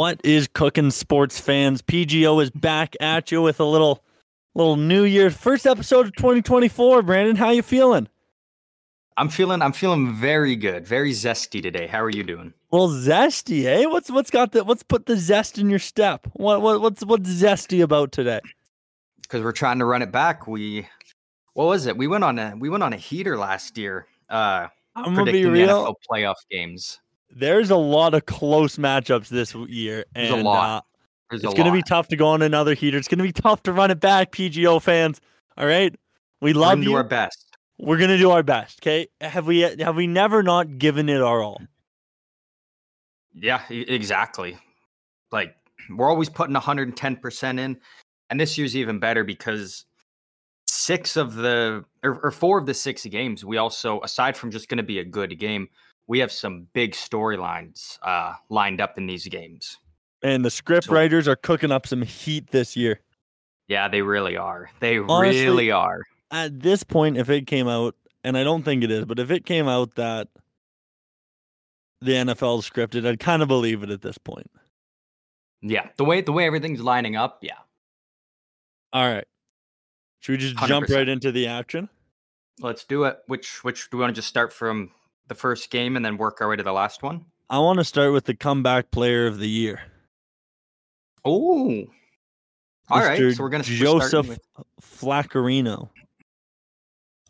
What is cooking, sports fans? PGO is back at you with a little, little New Year first episode of 2024. Brandon, how you feeling? I'm feeling, I'm feeling very good, very zesty today. How are you doing? Well, zesty, eh? What's what's got the what's put the zest in your step? What what what's what's zesty about today? Because we're trying to run it back. We, what was it? We went on a we went on a heater last year. Uh, I'm gonna be predicting the real. NFL playoff games. There's a lot of close matchups this year, There's and a lot. uh, There's it's a gonna be tough to go on another heater. It's gonna be tough to run it back, PGO fans. All right, we We're love gonna do you. our best. We're gonna do our best. Okay, have we have we never not given it our all? Yeah, exactly. Like we're always putting 110% in, and this year's even better because six of the or, or four of the six games, we also aside from just going to be a good game, we have some big storylines uh, lined up in these games. And the script So- writers are cooking up some heat this year. Yeah, they really are. They Honestly- really are. At this point, if it came out, and I don't think it is, but if it came out that the NFL scripted, I'd kind of believe it at this point. Yeah, the way the way everything's lining up, yeah. All right. Should we just jump 100%. right into the action? Let's do it. Which which do we want to just start from the first game and then work our way to the last one? I want to start with the comeback player of the year. Oh. All right, so we're gonna we're Joseph with- Flaccarino.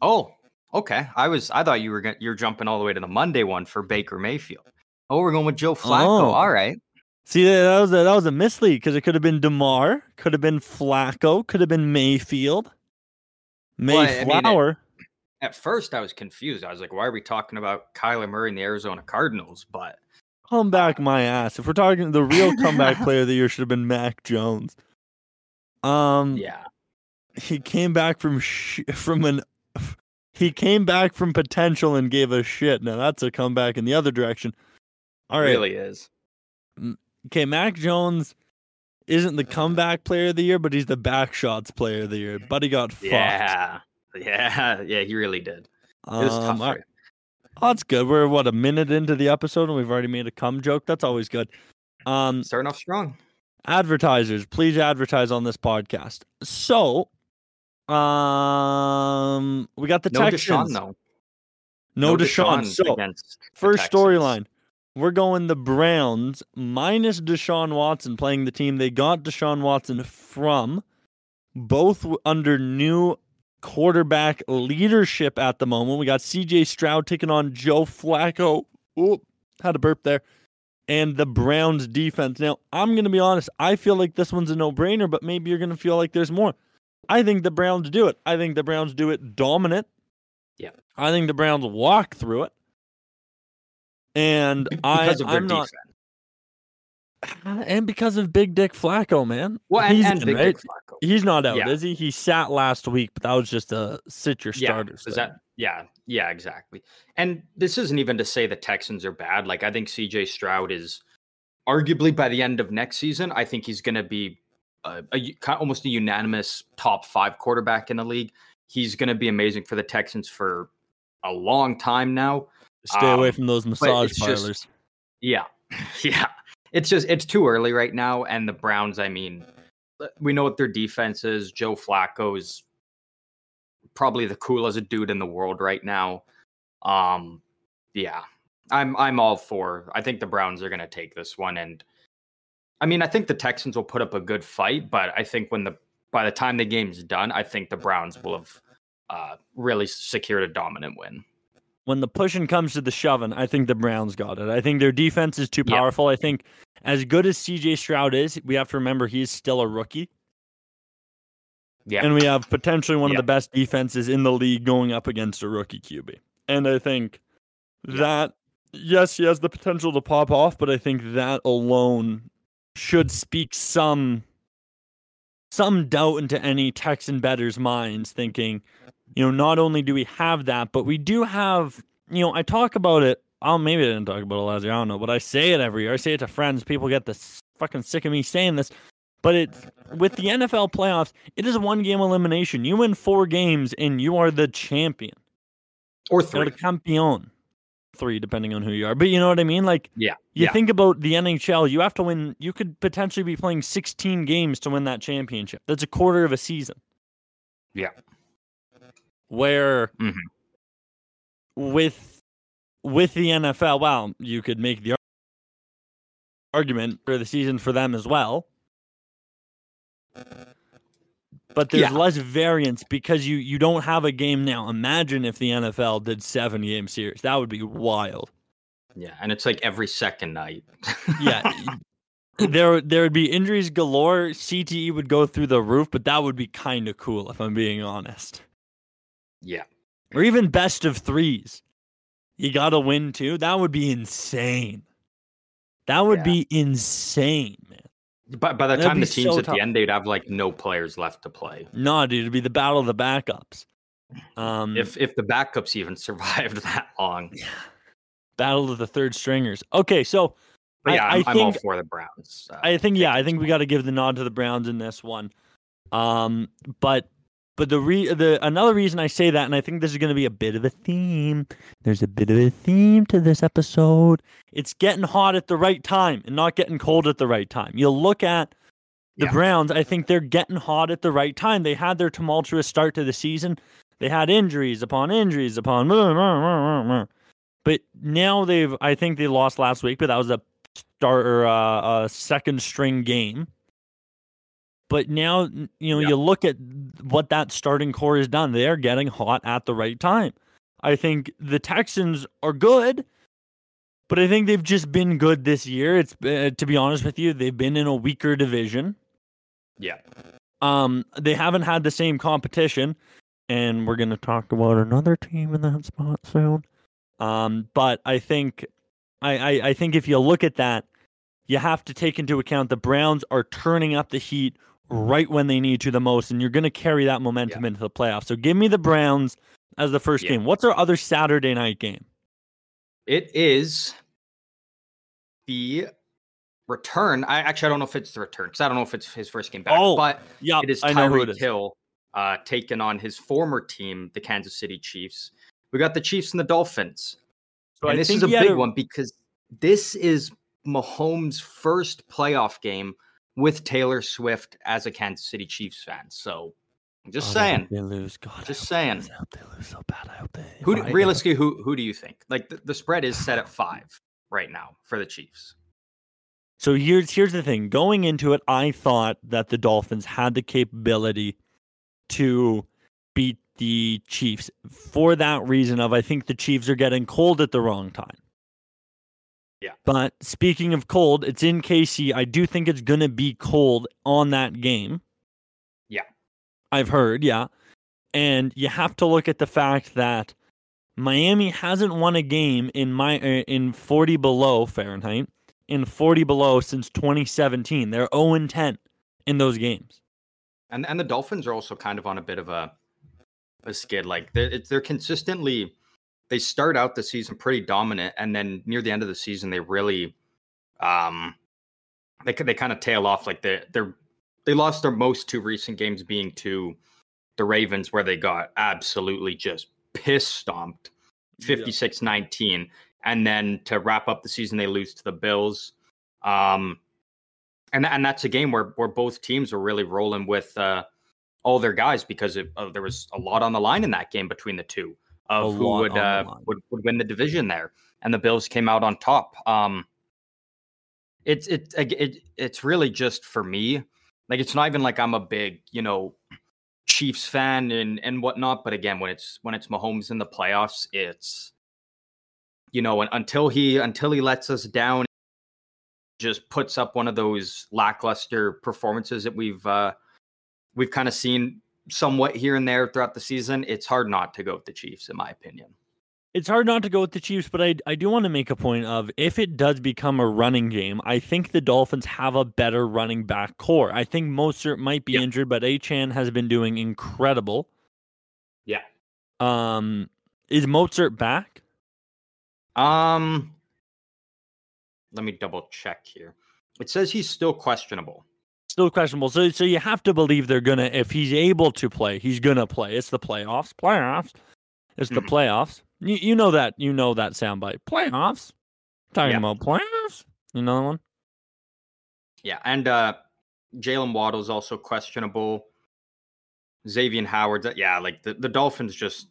Oh, okay. I was I thought you were gonna, you're jumping all the way to the Monday one for Baker Mayfield. Oh, we're going with Joe Flacco. Oh. All right. See, that was a, that was a mislead because it could have been Damar, could have been Flacco, could have been Mayfield, Well, I- mean, Mayflower. At first, I was confused. I was like, "Why are we talking about Kyler Murray and the Arizona Cardinals?" But Come back my ass. If we're talking the real comeback player of the year should have been Mac Jones. Um yeah, he came back from sh- from an he came back from potential and gave a shit. Now that's a comeback in the other direction. All right. really is. Okay, Mac Jones isn't the comeback player of the year, but he's the back shots player of the year. Buddy got fucked. Yeah, yeah, yeah. He really did. It was. Um, all- him. Oh, that's good. We're what a minute into the episode and we've already made a cum joke. That's always good. Um, Starting off strong. advertisers, please advertise on this podcast. So, um, we got the No Texans. Deshaun though. No, Deshaun. So, first storyline. We're going the Browns minus Deshaun Watson playing the team they got Deshaun Watson from, both under new quarterback leadership at the moment. We got CJ Stroud taking on Joe Flacco. Oop, had a burp there. And the Browns defense. Now, I'm going to be honest. I feel like this one's a no brainer, but maybe you're going to feel like there's more. I think the Browns do it. I think the Browns do it dominant. Yeah. I think the Browns walk through it. And I, because of their I'm not. And because of Big Dick Flacco, man. Well, and, He's and in, Big right? He's not out, Yeah. is he? He sat last week, but that was just a sit your Yeah, starters. is that yeah, yeah, exactly. And this isn't even to say the Texans are bad. Like I think CJ Stroud is arguably by the end of next season, I think he's going to be a, a almost a unanimous top five quarterback in the league. He's going to be amazing for the Texans for a long time now. Stay away um, from those massage it's just- parlors. Yeah, yeah. It's just it's too early right now. And the Browns, I mean, uh, we know what their defense is. Joe Flacco is probably the coolest dude in the world right now. Um, yeah, I'm I'm all for. I think the Browns are going to take this one, and I mean, I think the Texans will put up a good fight, but I think when the by the time the game's done, I think the Browns will have uh, really secured a dominant win. When the pushing comes to the shoving, I think the Browns got it. I think their defense is too powerful. I think as good as CJ Stroud is, we have to remember he's still a rookie. Yeah, And we have potentially one Yeah. of the best defenses in the league going up against a rookie QB. And I think Yeah. that, yes, he has the potential to pop off, but I think that alone should speak some some doubt into any Texan betters' minds, thinking, you know, not only do we have that, but we do have, you know, I talk about it. Oh, maybe I didn't talk about it last year. I don't know, but I say it every year. I say it to friends. People get this fucking sick of me saying this. But it's with the NFL playoffs, it is a one game elimination. You win four games and you are the champion. or three. the campeon. Three, depending on who you are. But you know what I mean? Like Yeah. You Yeah. think about the NHL, you have to win, you could potentially be playing 16 games to win that championship. That's a quarter of a season. Yeah. Where Mhm. with with the NFL, well, you could make the argument for the season for them as well. But there's Yeah. less variance because you you don't have a game now. Imagine if the NFL did seven game series. That would be wild. Yeah, and it's like every second night. Yeah. there there would be injuries galore. CTE would go through the roof, but that would be kind of cool if I'm being honest. Yeah. Or even best of threes. You got to win too. That would be insane. That would Yeah. be insane, man. By, by the That'd time the team's so at tough. the end, they'd have like no players left to play. No, dude, it'd be the battle of the backups. Um, If if the backups even survived that long. battle of the third stringers. Okay, so But I- yeah, I I'm, I'm all think- for the Browns. I think yeah, I think we got to give the nod to the Browns in this one. Um, but but the re the another reason I say that, and I think this is going to be a bit of a theme. There's a bit of a theme to this episode. It's getting hot at the right time and not getting cold at the right time. You look at the Yeah. Browns. I think they're getting hot at the right time. They had their tumultuous start to the season. They had injuries upon injuries upon. But now they've. I think they lost last week, but that was a start or uh, a second string game. But now you know Yeah. you look at what that starting core has done. They are getting hot at the right time. I think the Texans are good, but I think they've just been good this year. It's uh, to be honest with you, they've been in a weaker division. Yeah. Um, they haven't had the same competition, and we're going to talk about another team in that spot soon. Um, but I think, I, I, I think if you look at that, you have to take into account the Browns are turning up the heat right when they need to the most, and you're going to carry that momentum into the playoffs. So give me the Browns as the first Yeah. game. What's our other Saturday night game? It is the return. I actually I don't know if it's the return because I don't know if it's his first game back. Oh, but Yeah, it is I know who it Tyreek. Hill uh, taking on his former team, the Kansas City Chiefs. We got the Chiefs and the Dolphins. So and I this is a big one because this is Mahomes' first playoff game with Taylor Swift as a Kansas City Chiefs fan. So just Oh, saying. they lose. God, Just saying. They. I hope they lose so bad. I hope they. Who do, realistically who who do you think? Like the, the spread is set at five right now for the Chiefs. So here's here's the thing. Going into it, I thought that the Dolphins had the capability to beat the Chiefs. For that reason of I think the Chiefs are getting cold at the wrong time. Yeah. But speaking of cold, it's in KC. I do think it's going to be cold on that game. Yeah. I've heard, yeah. And you have to look at the fact that Miami hasn't won a game in my uh, in 40 below Fahrenheit in 40 below since 2017. They're 0 and 10 in those games. And and the Dolphins are also kind of on a bit of a a skid. Like they're it's, they're consistently they start out the season pretty dominant, and then near the end of the season they really um they they kind of tail off. Like they they're they lost their most two recent games being to the Ravens, where they got absolutely just piss stomped 56 19 and then to wrap up the season they lose to the bills um and and that's a game where where both teams were really rolling with uh all their guys because it, uh, there was a lot on the line in that game between the two of who would uh would, would win the division there and the bills came out on top. Um it's it, it it's really just for me like it's not even like i'm a big you know Chiefs fan and and whatnot, but again, when it's when it's Mahomes in the playoffs, it's you know, until he until he lets us down, just puts up one of those lackluster performances that we've uh we've kind of seen somewhat here and there throughout the season. It's hard not to go with the Chiefs, in my opinion. It's hard not to go with the Chiefs, but I I do want to make a point of if it does become a running game, I think the Dolphins have a better running back core. I think Mostert might be Yeah. injured, but Achane has been doing incredible. Yeah. Um, is Mostert back? Um, let me double check here. It says he's still questionable. Still questionable. So so you have to believe they're gonna if he's able to play, he's gonna play. It's the playoffs. Playoffs. It's the Mhm. playoffs. You you know that you know that soundbite. Playoffs. Talking Yeah. about playoffs. Another one. Yeah, and uh Jalen Waddle's also questionable. Xavier Howard, uh, yeah, like the, the Dolphins just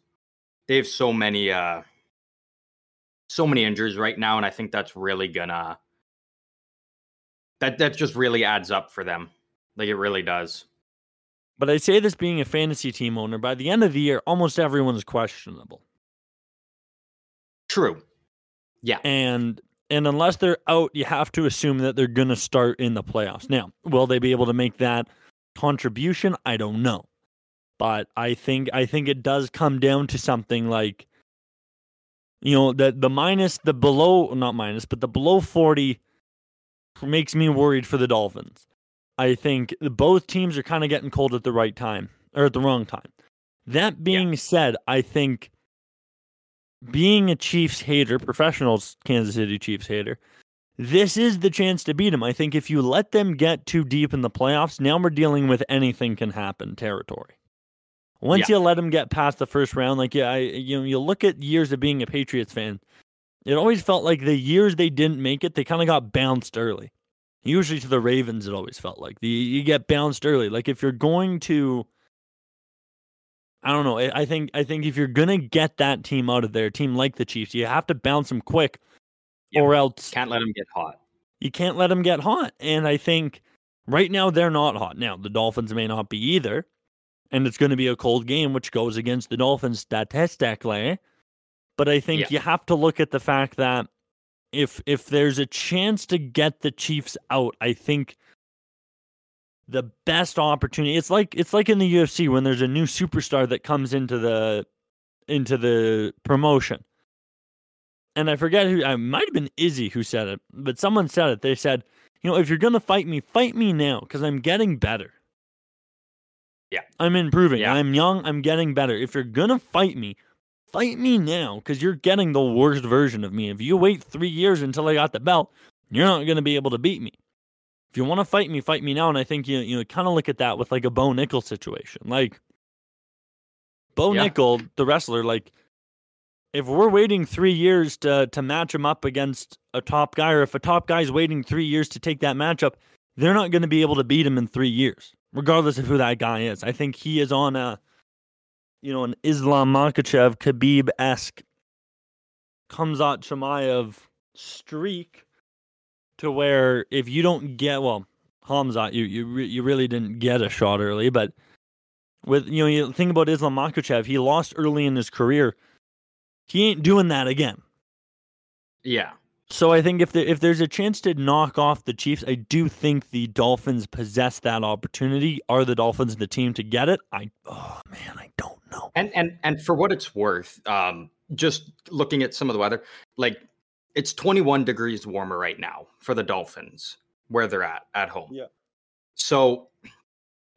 they have so many uh so many injuries right now, and I think that's really gonna that that just really adds up for them. Like it really does. But I say this being a fantasy team owner, by the end of the year, almost everyone is questionable. True. Yeah. And and unless they're out, you have to assume that they're going to start in the playoffs. Now, will they be able to make that contribution? I don't know. But I think I think it does come down to something like you know, the the minus the below not minus, but the below 40 makes me worried for the Dolphins. I think both teams are kind of getting cold at the right time or at the wrong time. That being yeah. said, I think being a Chiefs hater, professional Kansas City Chiefs hater, this is the chance to beat them. I think if you let them get too deep in the playoffs, now we're dealing with anything can happen territory. Once yeah. you let them get past the first round, like yeah, I, you know, you look at years of being a Patriots fan, it always felt like the years they didn't make it, they kind of got bounced early. Usually to the Ravens, it always felt like the, you get bounced early. Like if you're going to I don't know. I think I think if you're gonna get that team out of there, team like the Chiefs, you have to bounce them quick, or else can't let them get hot. You can't let them get hot, and I think right now they're not hot. Now the Dolphins may not be either, and it's going to be a cold game, which goes against the Dolphins statistically. But I think yeah. you have to look at the fact that if if there's a chance to get the Chiefs out, I think the best opportunity. It's like it's like in the UFC when there's a new superstar that comes into the into the promotion. And I forget who I might have been Izzy who said it, but someone said it. They said, you know, if you're gonna fight me, fight me now because I'm getting better. Yeah. I'm improving. Yeah. I'm young. I'm getting better. If you're gonna fight me, fight me now because you're getting the worst version of me. If you wait three years until I got the belt, you're not gonna be able to beat me if you want to fight me, fight me now. And I think you you know, kind of look at that with like a Bo Nickal situation. Like Bo yeah. Nickal, the wrestler, like if we're waiting three years to to match him up against a top guy, or if a top guy's waiting three years to take that matchup, they're not going to be able to beat him in three years, regardless of who that guy is. I think he is on a you know an Islam Makhachev Khabib esque Khamzat Chimaev streak to where if you don't get well, Hamzat, you you you really didn't get a shot early, but with you know you think about Islam Makhachev, he lost early in his career. He ain't doing that again. Yeah. So I think if there, if there's a chance to knock off the Chiefs, I do think the Dolphins possess that opportunity. Are the Dolphins the team to get it? I oh man, I don't know. And and and for what it's worth, um, just looking at some of the weather, like it's 21 degrees warmer right now for the Dolphins where they're at at home. Yeah. So,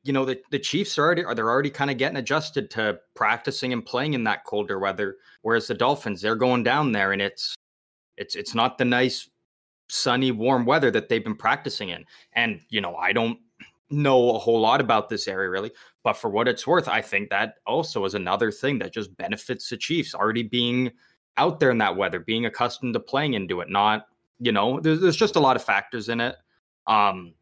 you know, the, the Chiefs are already are they're already kind of getting adjusted to practicing and playing in that colder weather. Whereas the Dolphins, they're going down there and it's it's it's not the nice sunny, warm weather that they've been practicing in. And, you know, I don't know a whole lot about this area really, but for what it's worth, I think that also is another thing that just benefits the Chiefs already being out there in that weather, being accustomed to playing into it, not, you know, there's, there's just a lot of factors in it. Um,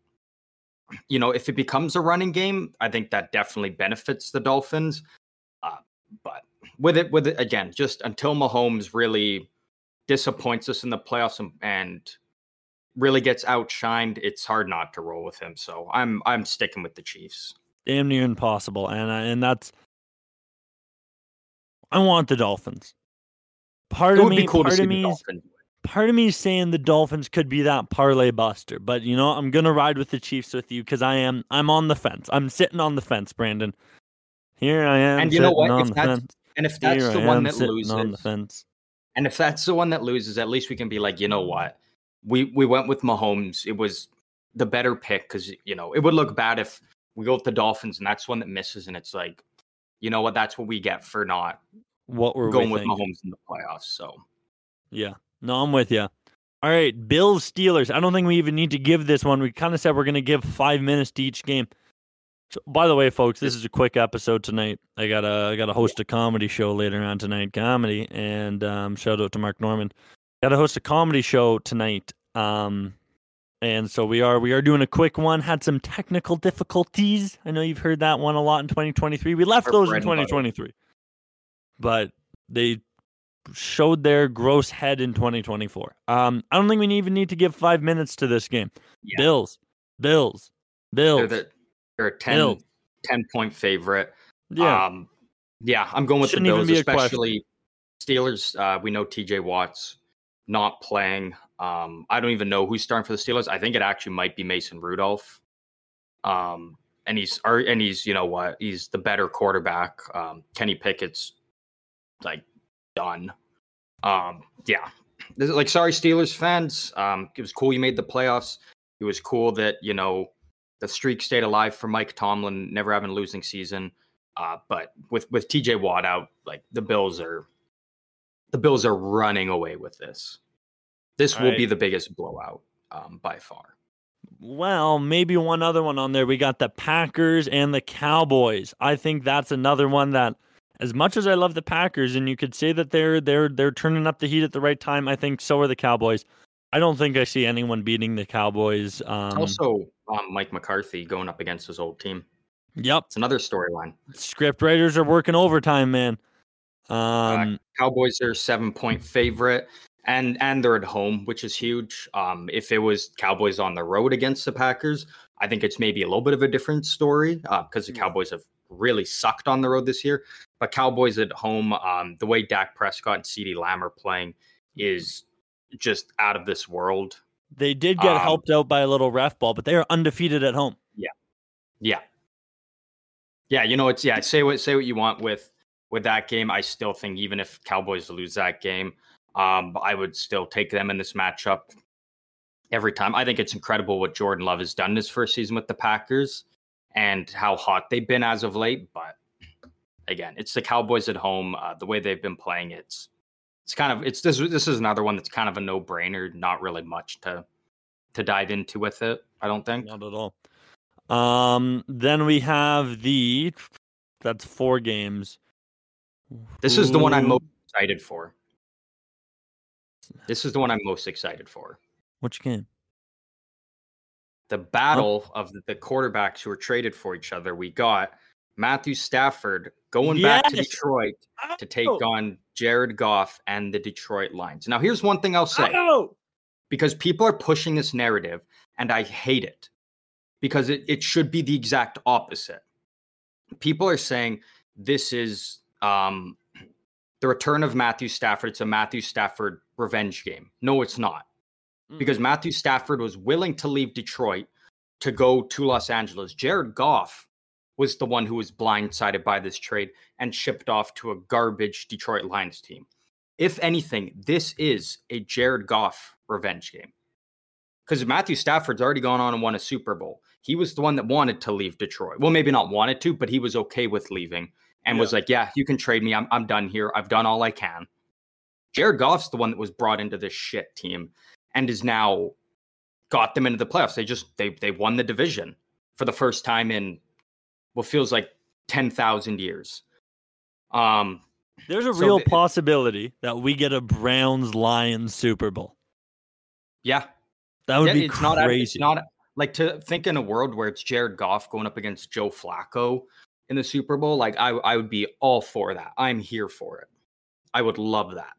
you know, if it becomes a running game, I think that definitely benefits the Dolphins. Uh, but with it, with it again, just until Mahomes really disappoints us in the playoffs and, and really gets outshined, it's hard not to roll with him. So I'm I'm sticking with the Chiefs. Damn near impossible, and uh, and that's I want the Dolphins part it of me, cool part of me, part of me is saying the Dolphins could be that parlay buster, but you know I'm gonna ride with the Chiefs with you because I am I'm on the fence. I'm sitting on the fence, Brandon. Here I am. And you know what? If that's, and if that's Here the I one that loses, on the fence. And if that's the one that loses, at least we can be like, you know what? We we went with Mahomes. It was the better pick because you know it would look bad if we go with the Dolphins and that's one that misses, and it's like, you know what? That's what we get for not what we're going we with Mahomes in the playoffs. So, yeah, no, I'm with you. All right, Bills Steelers. I don't think we even need to give this one. We kind of said we're going to give five minutes to each game. By the way, folks, this is a quick episode tonight. I got a I got to host a comedy show later on tonight, comedy, and um, shout out to Mark Normand. Got to host a comedy show tonight. Um, and so we are we are doing a quick one. Had some technical difficulties. I know you've heard that one a lot in 2023. We left Our those in bread and 2023, but they showed their gross head in 2024. Um, I don't think we even need to give five minutes to this game. Yeah. Bills, Bills, Bills. They're, the, a 10, Bills. 10 point favorite. yeah, Um, yeah, I'm going with Shouldn't the Bills, be a question. especially Steelers. Uh, we know TJ Watt's not playing. Um, I don't even know who's starting for the Steelers. I think it actually might be Mason Rudolph. Um, and he's and he's you know what he's the better quarterback. Um, Kenny Pickett's like done. Um, yeah, this is like sorry Steelers fans. Um, it was cool you made the playoffs. It was cool that you know the streak stayed alive for Mike Tomlin, never having a losing season. Uh, but with with TJ Watt out, like the Bills are, the Bills are running away with this. This will be the biggest blowout um, by far. Well, maybe one other one on there. We got the Packers and the Cowboys. I think that's another one that as much as I love the Packers and you could say that they're they're they're turning up the heat at the right time, I think so are the Cowboys. I don't think I see anyone beating the Cowboys. Um also, um, Mike McCarthy going up against his old team. Yep. It's another storyline. Script writers are working overtime, man. Uh, Um Cowboys are seven point favorite, and and they're at home, which is huge. Um, if it was Cowboys on the road against the Packers, I think it's maybe a little bit of a different story because the Cowboys have really sucked on the road this year. But Cowboys at home, um, the way Dak Prescott and CeeDee Lamb are playing is just out of this world. they did get um, helped out by a little ref ball, but they are undefeated at home. Yeah, yeah. Yeah. You know, it's yeah. Say what say what you want with with that game. I still think even if Cowboys lose that game, um, I would still take them in this matchup every time. I think it's incredible what Jordan Love has done this first season with the Packers and how hot they've been as of late. But again, it's the Cowboys at home. Uh, the way they've been playing, it's it's kind of it's this this is another one that's kind of a no brainer. Not really much to to dive into with it. I don't think. Not at all. Um then we have the that's four games. This is the one I'm most excited for. This is the one I'm most excited for. Which game? The battle of the, the quarterbacks who were traded for each other. We got Matthew Stafford going back to Yes! Detroit to take Oh! on Jared Goff and the Detroit Lions. Now, here's one thing I'll say Oh! because people are pushing this narrative and I hate it because it, it should be the exact opposite. People are saying this is um, the return of Matthew Stafford. It's a Matthew Stafford revenge game. No, it's not because Matthew Stafford was willing to leave Detroit to go to Los Angeles. Jared Goff was the one who was blindsided by this trade and shipped off to a garbage Detroit Lions team. If anything, this is a Jared Goff revenge game. Because Matthew Stafford's already gone on and won a Super Bowl. He was the one that wanted to leave Detroit. Well, maybe not wanted to, but he was okay with leaving and was like, yeah, you can trade me. I'm, I'm done here. I've done all I can. Jared Goff's the one that was brought into this shit team and is now got them into the playoffs. They just they they won the division for the first time in what feels like ten thousand years. Um, There's a So real the- possibility that we get a Browns Lions Super Bowl. yeah, That would yeah, be it's crazy. not it's not like to think in a world where it's Jared Goff going up against Joe Flacco in the Super Bowl. Like I I would be all for that. I'm here for it. I would love that.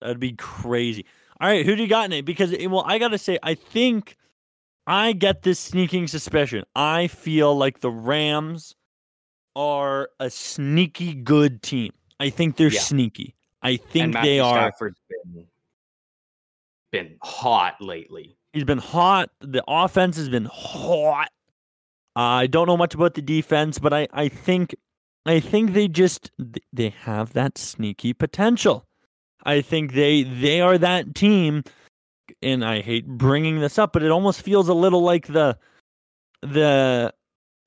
That'd be crazy. All right, who do you got in it? Because eh, well, I gotta say, I think I get this sneaking suspicion. I feel like the Rams are a sneaky good team. I think they're Yeah. sneaky. I think they are. Stafford's been been hot lately. He's been hot. The offense has been hot. I don't know much about the defense, but I, I think I think they just they have that sneaky potential. I think they they are that team and I hate bringing this up, but it almost feels a little like the the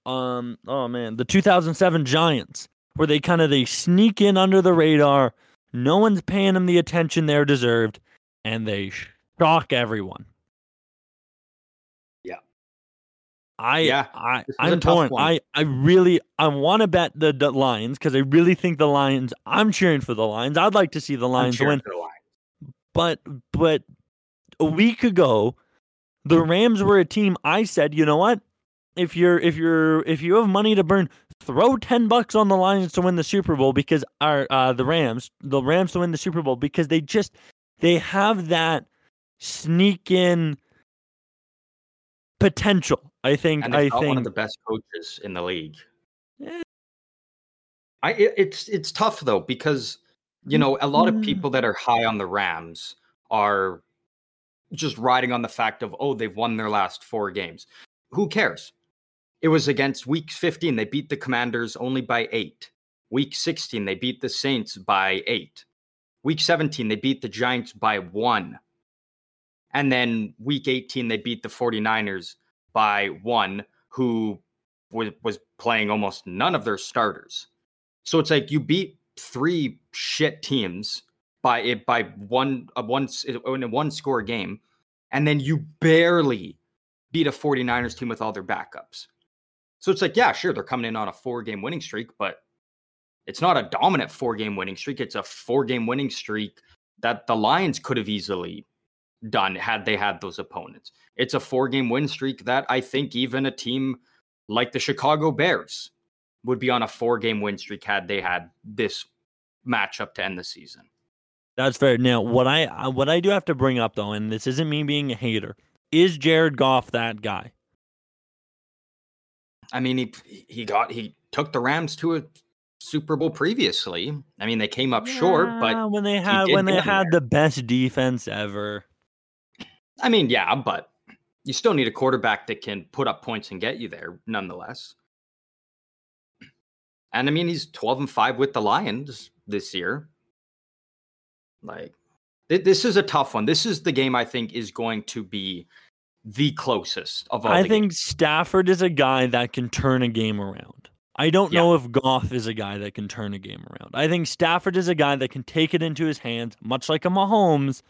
um oh man, the 2007 Giants where they kind of they sneak in under the radar. No one's paying them the attention they're deserved and they shock everyone. Yeah. I Yeah, I this is a I'm torn. one. I I really I want to bet the, the Lions because I really think the Lions. I'm cheering for the Lions. I'd like to see the Lions win, the Lions. but but a week ago, The Rams were a team I said, you know what? If you're if you're if you have money to burn, throw 10 bucks on the Lions to win the Super Bowl because our uh the Rams, the Rams to win the Super Bowl because they just they have that sneak in potential. I think I think one of the best coaches in the league. Yeah. I it, it's it's tough though because you know a lot of Mm. people that are high on the Rams are just riding on the fact of oh they've won their last four games. Who cares? It was against week 15 they beat the Commanders only by 8. Week 16 they beat the Saints by 8. Week 17 they beat the Giants by 1. And then week 18 they beat the 49ers by 1 who was was playing almost none of their starters. So it's like you beat three shit teams by it by one a one in a one score game, and then you barely beat a 49ers team with all their backups. So it's like, yeah, sure, they're coming in on a four game winning streak, but it's not a dominant four game winning streak. It's a four game winning streak that the Lions could have easily done had they had those opponents. It's a four game win streak that I think even a team like the Chicago Bears would be on a four game win streak had they had this matchup to end the season. That's fair. Now, what I what I do have to bring up though, and this isn't me being a hater, is Jared Goff that guy? I mean, he he got he took the Rams to a Super Bowl previously. I mean, they came up short, but when they had when they had the best defense ever. I mean, yeah, but you still need a quarterback that can put up points and get you there, nonetheless. And I mean, he's twelve and five with the Lions this year. Like, th- this is a tough one. This is the game I think is going to be the closest of all. I think games. Stafford is a guy that can turn a game around. I don't Yeah. know if Goff is a guy that can turn a game around. I think Stafford is a guy that can take it into his hands, much like a Mahomes,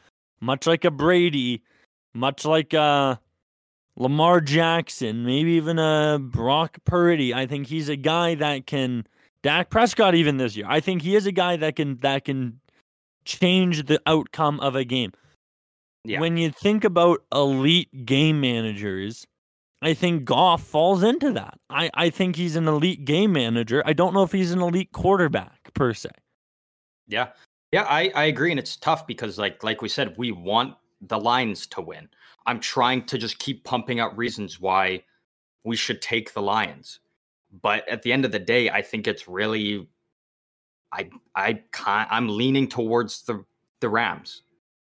much like a Brady, much like a Lamar Jackson, maybe even a Brock Purdy. I think he's a guy that can Dak Prescott even this year. I think he is a guy that can that can change the outcome of a game Yeah. when you think about elite game managers, I think Goff falls into that. I, I think he's an elite game manager. I don't know if he's an elite quarterback per se. Yeah. Yeah, I, I agree. And it's tough because like like we said, we want the Lions to win. I'm trying to just keep pumping out reasons why we should take the Lions. But at the end of the day, I think it's really I I can't I'm leaning towards the the Rams.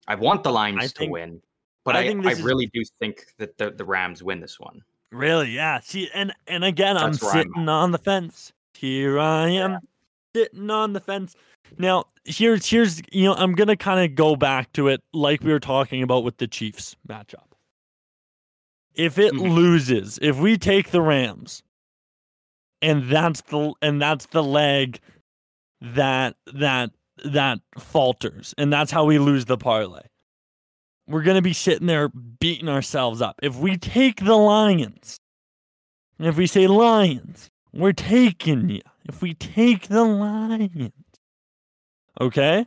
I want the Lions to think- win, but I I, I, this is- really do think that the, the Rams win this one. Really? Yeah. See, and and again, That's I'm where I'm sitting on the fence. Here I am, sitting on the fence. Now, here's here's you know, I'm gonna kind of go back to it like we were talking about with the Chiefs matchup. If it Mhm. loses, if we take the Rams, and that's the and that's the leg that that that falters, and that's how we lose the parlay. We're gonna be sitting there beating ourselves up. If we take the Lions, if we say Lions, we're taking you. If we take the Lions, okay,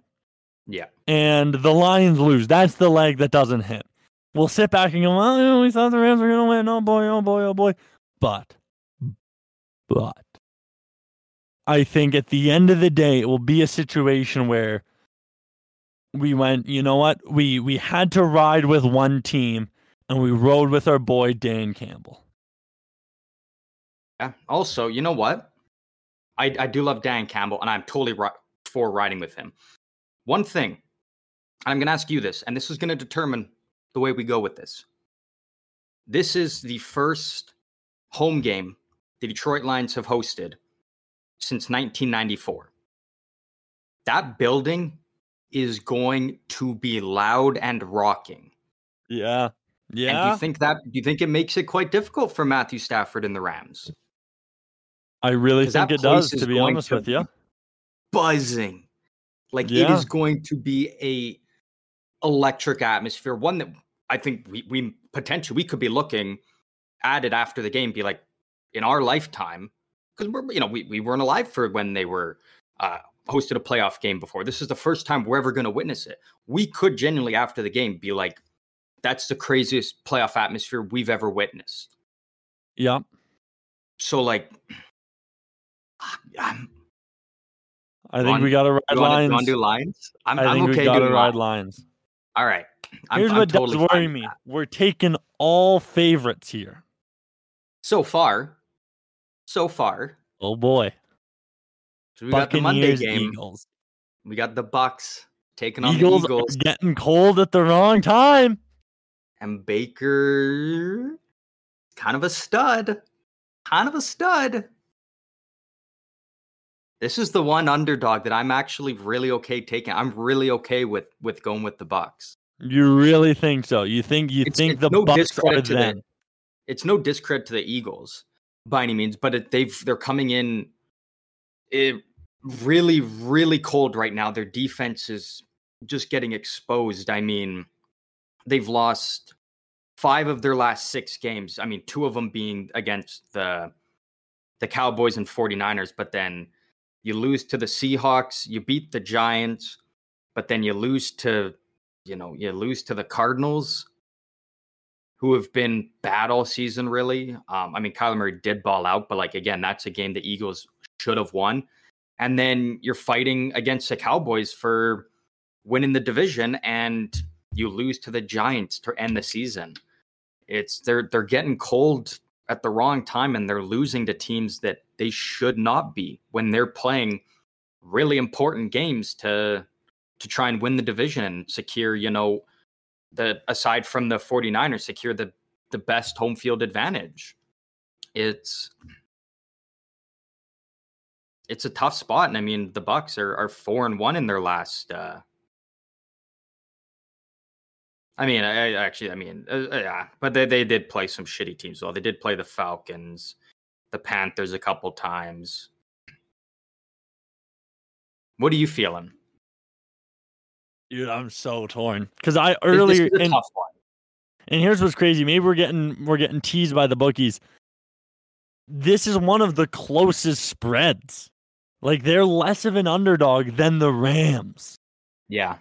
Yeah. and the Lions lose, that's the leg that doesn't hit. We'll sit back and go, well, we thought the Rams were gonna win. Oh boy, oh boy, oh boy. But, but, I think at the end of the day, it will be a situation where we went, you know what? We we had to ride with one team, and we rode with our boy Dan Campbell. Yeah. Also, you know what? I, I do love Dan Campbell, and I'm totally ri- for riding with him. One thing, I'm going to ask you this, and this is going to determine the way we go with this. This is the first home game the Detroit Lions have hosted since 1994. That building is going to be loud and rocking. Yeah, And do you think that do you think it makes it quite difficult for Matthew Stafford and the Rams? I really think it does. To be honest to with you, buzzing. Like it Yeah. is going to be a electric atmosphere. One that I think we, we potentially we could be looking at it after the game, be like in our lifetime, because we're you know we, we weren't alive for when they were uh, hosted a playoff game before. This is the first time we're ever going to witness it. We could genuinely after the game be like, that's the craziest playoff atmosphere we've ever witnessed. Yep. So like, I'm, I think we got to ride Lions. I'm, I I'm okay we got to ride Lions. Lions. All right. I'm, Here's I'm what totally does worry me: we're taking all favorites here. So far, so far, Oh boy, so we got the Monday game. Eagles. We got the Bucks taking on Eagles, the Eagles, getting cold at the wrong time. and Baker, kind of a stud, kind of a stud. This is the one underdog that I'm actually really okay taking. I'm really okay with with going with the Bucks. You really think so? You think you It's- think it's the no Bucks are them? It's no discredit to the Eagles by any means, but it, they've they're coming in it really really cold right now. Their defense is just getting exposed. I mean, they've lost five of their last six games. I mean, two of them being against the the Cowboys and 49ers, but then you lose to the Seahawks, you beat the Giants, but then you lose to you know, you lose to the Cardinals who have been bad all season, really. Um, I mean, Kyler Murray did ball out, but like again, that's a game the Eagles should have won. And then you're fighting against the Cowboys for winning the division, and you lose to the Giants to end the season. It's they're they're getting cold at the wrong time, and they're losing to teams that they should not be when they're playing really important games to to try and win the division and secure, you know, the aside from the 49ers secure the the best home field advantage. It's it's a tough spot and i mean the bucks are are four and one in their last uh i mean i, I actually i mean uh, uh, yeah but they, they did play some shitty teams well. They did play the falcons the panthers a couple times. What are you feeling Dude, I'm so torn because I earlier this is a and, tough one and here's what's crazy. Maybe we're getting we're getting teased by the bookies. This is one of the closest spreads. Like they're less of an underdog than the Rams yeah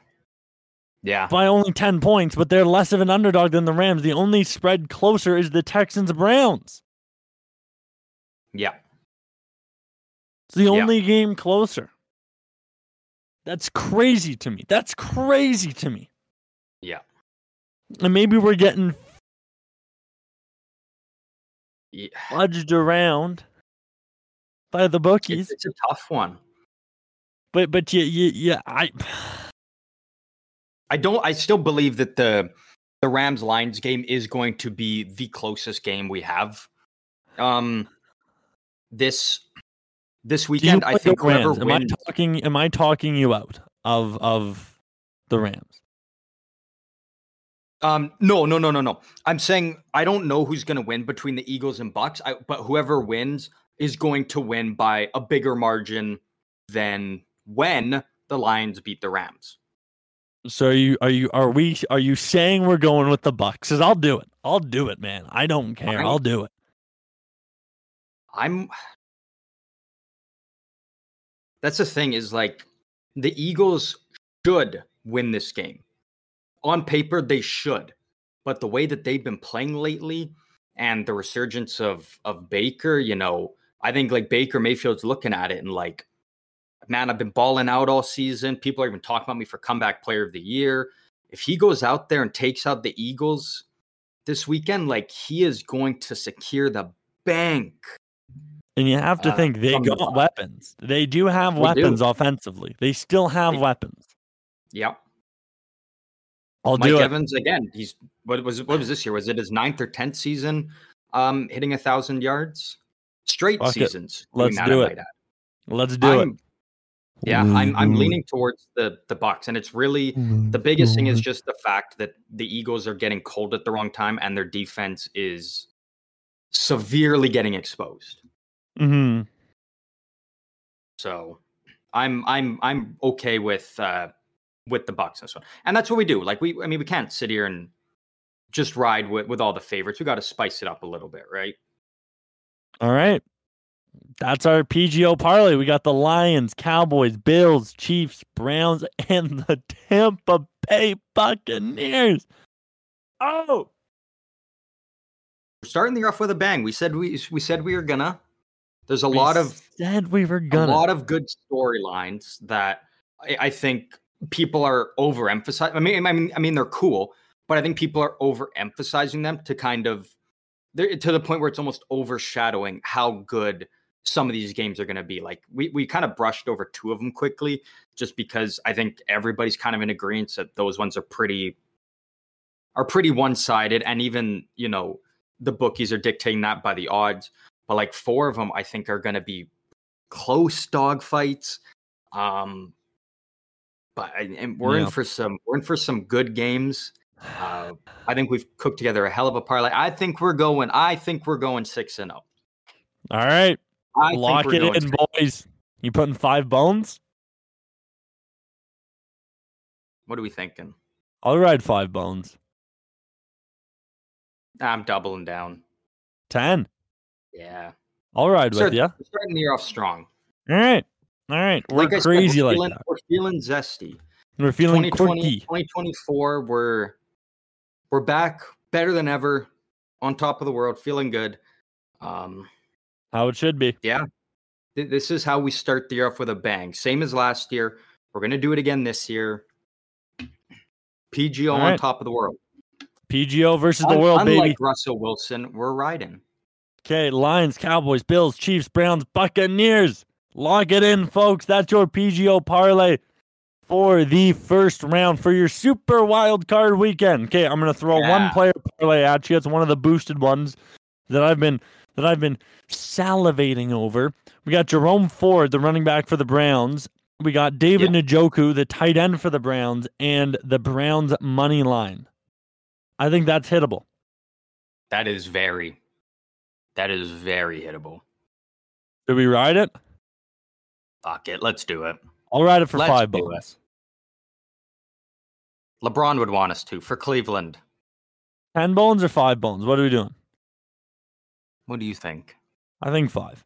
yeah by only 10 points, but they're less of an underdog than the Rams. The only spread closer is the Texans Browns. yeah It's the Yeah. only game closer. That's crazy to me. That's crazy to me. yeah And maybe we're getting yeah fudged around by the it's, bookies. it's a tough one But but yeah yeah yeah I I don't. I still believe that the the Rams Lions game is going to be the closest game we have. Um, this this weekend, I think whoever Rams? Am I talking am I talking you out of of the Rams? Um, no, no, no, no, no. I'm saying I don't know who's going to win between the Eagles and Bucks. I, but whoever wins is going to win by a bigger margin than when the Lions beat the Rams. So are you are you are we are you saying we're going with the Bucks? Cuz I'll do it. I'll do it, man. I don't care. Fine. I'll do it. I'm. That's the thing is like the Eagles should win this game. On paper, they should, but the way that they've been playing lately and the resurgence of of Baker, you know, I think like Baker Mayfield's looking at it and like, man, I've been balling out all season. People are even talking about me for comeback player of the year. If he goes out there and takes out the Eagles this weekend, like he is going to secure the bank And you have to Uh, think they got weapons. They do have They do. weapons offensively. They still have They- weapons. Yep. I'll Mike do it. Evans again. He's what was what was this year? Was it his ninth or tenth season? Um, hitting a thousand yards straight Fuck seasons. Let's do it. Let's do I'm- Yeah, I'm I'm leaning towards the the Bucks, and it's really the biggest thing is just the fact that the Eagles are getting cold at the wrong time, and their defense is severely getting exposed. Hmm So I'm I'm I'm okay with uh with the Bucks and so on. And that's what we do. Like we I mean we can't sit here and just ride with, with all the favorites. We got to spice it up a little bit, right? All right. That's our PGO parlay. We got the Lions, Cowboys, Bills, Chiefs, Browns, and the Tampa Bay Buccaneers. Oh, We're starting the year off with a bang. We said we we said we were gonna. There's a lot of said we were a gonna. lot of good storylines that I, I think people are overemphasizing. I mean, I mean, I mean, they're cool, but I think people are overemphasizing them to kind of to the point where it's almost overshadowing how good some of these games are going to be. Like we we kind of brushed over two of them quickly, just because I think everybody's kind of in agreement that those ones are pretty are pretty one sided, and even you know the bookies are dictating that by the odds. But like four of them, I think are going to be close dog fights. Um, but and we're Yeah. in for some we're in for some good games. Uh, I think we've cooked together a hell of a parlay. I think we're going. I think we're going six and zero. All right, I lock it in, boys. You putting five bones? What are we thinking? I'll ride five bones. I'm doubling down. Ten. Yeah, I'll ride with you. we're starting the year off strong. All right, all right. We're Like I said, crazy we're like feeling, that. We're feeling zesty. We're feeling 2020, quirky. 2024, we're we're back better than ever, on top of the world, feeling good. Um, How it should be. th- this is how we start the year off with a bang. Same as last year. We're gonna do it again this year. PGO All on right. top of the world. PGO versus the world, unlike baby. Russell Wilson, we're riding. Okay, Lions, Cowboys, Bills, Chiefs, Browns, Buccaneers. Lock it in, folks. That's your PGO parlay for the first round for your super wild card weekend. Okay, I'm gonna throw one player parlay at you. It's one of the boosted ones that I've been that I've been salivating over. We got Jerome Ford, the running back for the Browns. We got David Njoku, the tight end for the Browns, and the Browns money line. I think that's hittable. That is very, that is very hittable. Do we ride it? Fuck it, let's do it. I'll ride it for Let's five bones. LeBron would want us to for Cleveland. Ten bones or five bones? What are we doing? What do you think? I think five.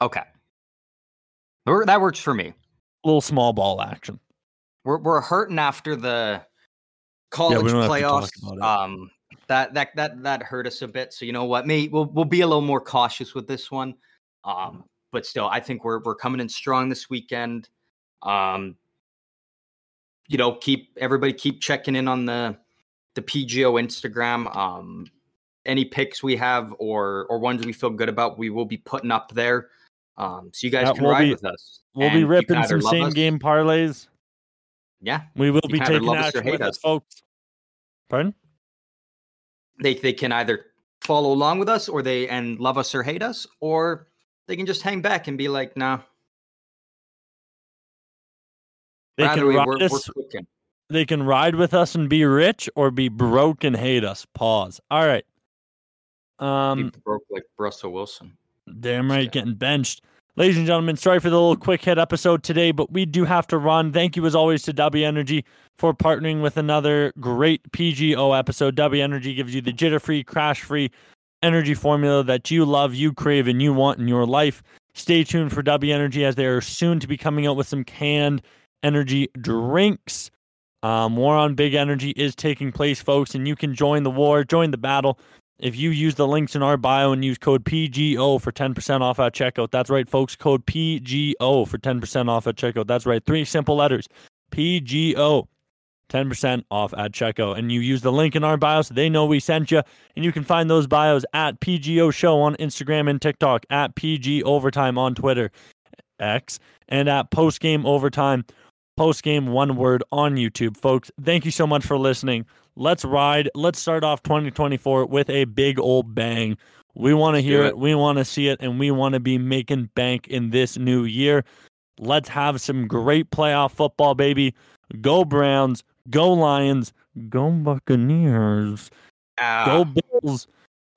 Okay, that works for me. A little small ball action. We're we're hurting after the college don't have to talk playoffs. Um, that that that that hurt us a bit. So you know what? May we'll we'll be a little more cautious with this one. Um, but still, I think we're we're coming in strong this weekend. Um, you know, keep everybody keep checking in on the the PGO Instagram. Um, any picks we have or or ones we feel good about, we will be putting up there. Um, so you guys can we'll ride be- with us. We'll And be ripping some same us- game parlays. Yeah, We will You be taking love us or action hate with us, us. folks. Pardon? They they can either follow along with us or they and love us or hate us or they can just hang back and be like nah They rather can we, ride we're, we're They can ride with us and be rich, or be broke and hate us. Pause. All right. Um, broke like Russell Wilson Damn right, Yeah. getting benched. Ladies and gentlemen, sorry for the little quick hit episode today, but we do have to run. Thank you, as always, to W Energy for partnering with another great PGO episode. W Energy gives you the jitter free, crash free energy formula that you love, you crave, and you want in your life. Stay tuned for W Energy as they are soon to be coming out with some canned energy drinks. Um, war on big energy is taking place, folks, and you can join the war, join the battle if you use the links in our bio and use code PGO for 10% off at checkout. That's right, folks. Code PGO for 10% off at checkout. That's right. Three simple letters PGO. 10% off at checkout. And you use the link in our bio so they know we sent you. And you can find those bios at PGO Show on Instagram and TikTok, at PG Overtime on Twitter, X, and at Postgame Overtime, Postgame One Word on YouTube. Folks, thank you so much for listening. Let's ride. Let's start off 2024 with a big old bang. We want to hear it. it. We want to see it. And we want to be making bank in this new year. Let's have some great playoff football, baby. Go Browns. Go Lions. Go Buccaneers. Ah, Go Bills.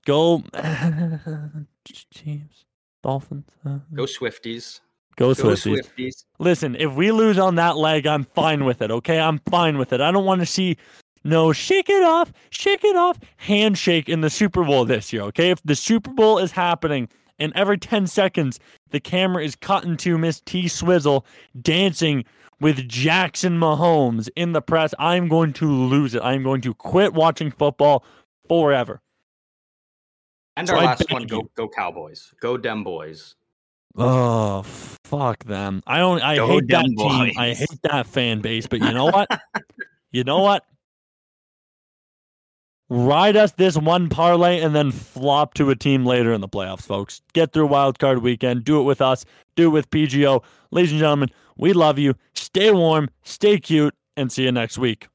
Go Chiefs. Dolphins. uh, go swifties Go go Swifties. swifties Listen, if we lose on that leg, I'm fine with it. Okay, I'm fine with it. I don't want to see no shake it off, shake it off handshake in the Super Bowl this year. Okay, if the Super Bowl is happening and every 10 seconds, the camera is cutting to Miss T Swizzle dancing with Jackson Mahomes in the press. I'm going to lose it. I'm going to quit watching football forever. And our I last one, go you. go Cowboys, go Dem boys. Oh, fuck them. I don't I Go hate that Dem team. I hate that fan base, but you know what? you know what? Ride us this one parlay and then flop to a team later in the playoffs, folks. Get through wild card weekend. Do it with us. Do it with PGO. Ladies and gentlemen, we love you. Stay warm, stay cute, and see you next week.